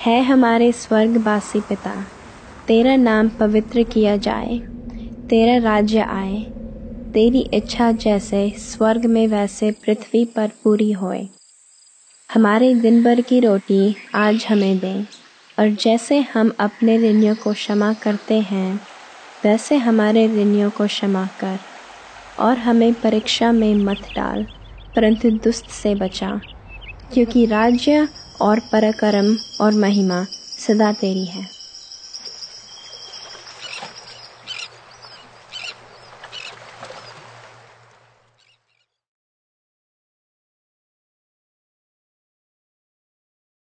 है हमारे स्वर्गवासी पिता, तेरा नाम पवित्र किया जाए, तेरा राज्य आए, तेरी इच्छा जैसे स्वर्ग में वैसे पृथ्वी पर पूरी होए। हमारे दिन भर की रोटी आज हमें दें, और जैसे हम अपने ऋणियों को क्षमा करते हैं, वैसे हमारे ऋणियों को क्षमा कर, और हमें परीक्षा में मत डाल, परंतु दुष्ट से बचा, क्योंकि राज्य और पराक्रम और महिमा सदा तेरी है।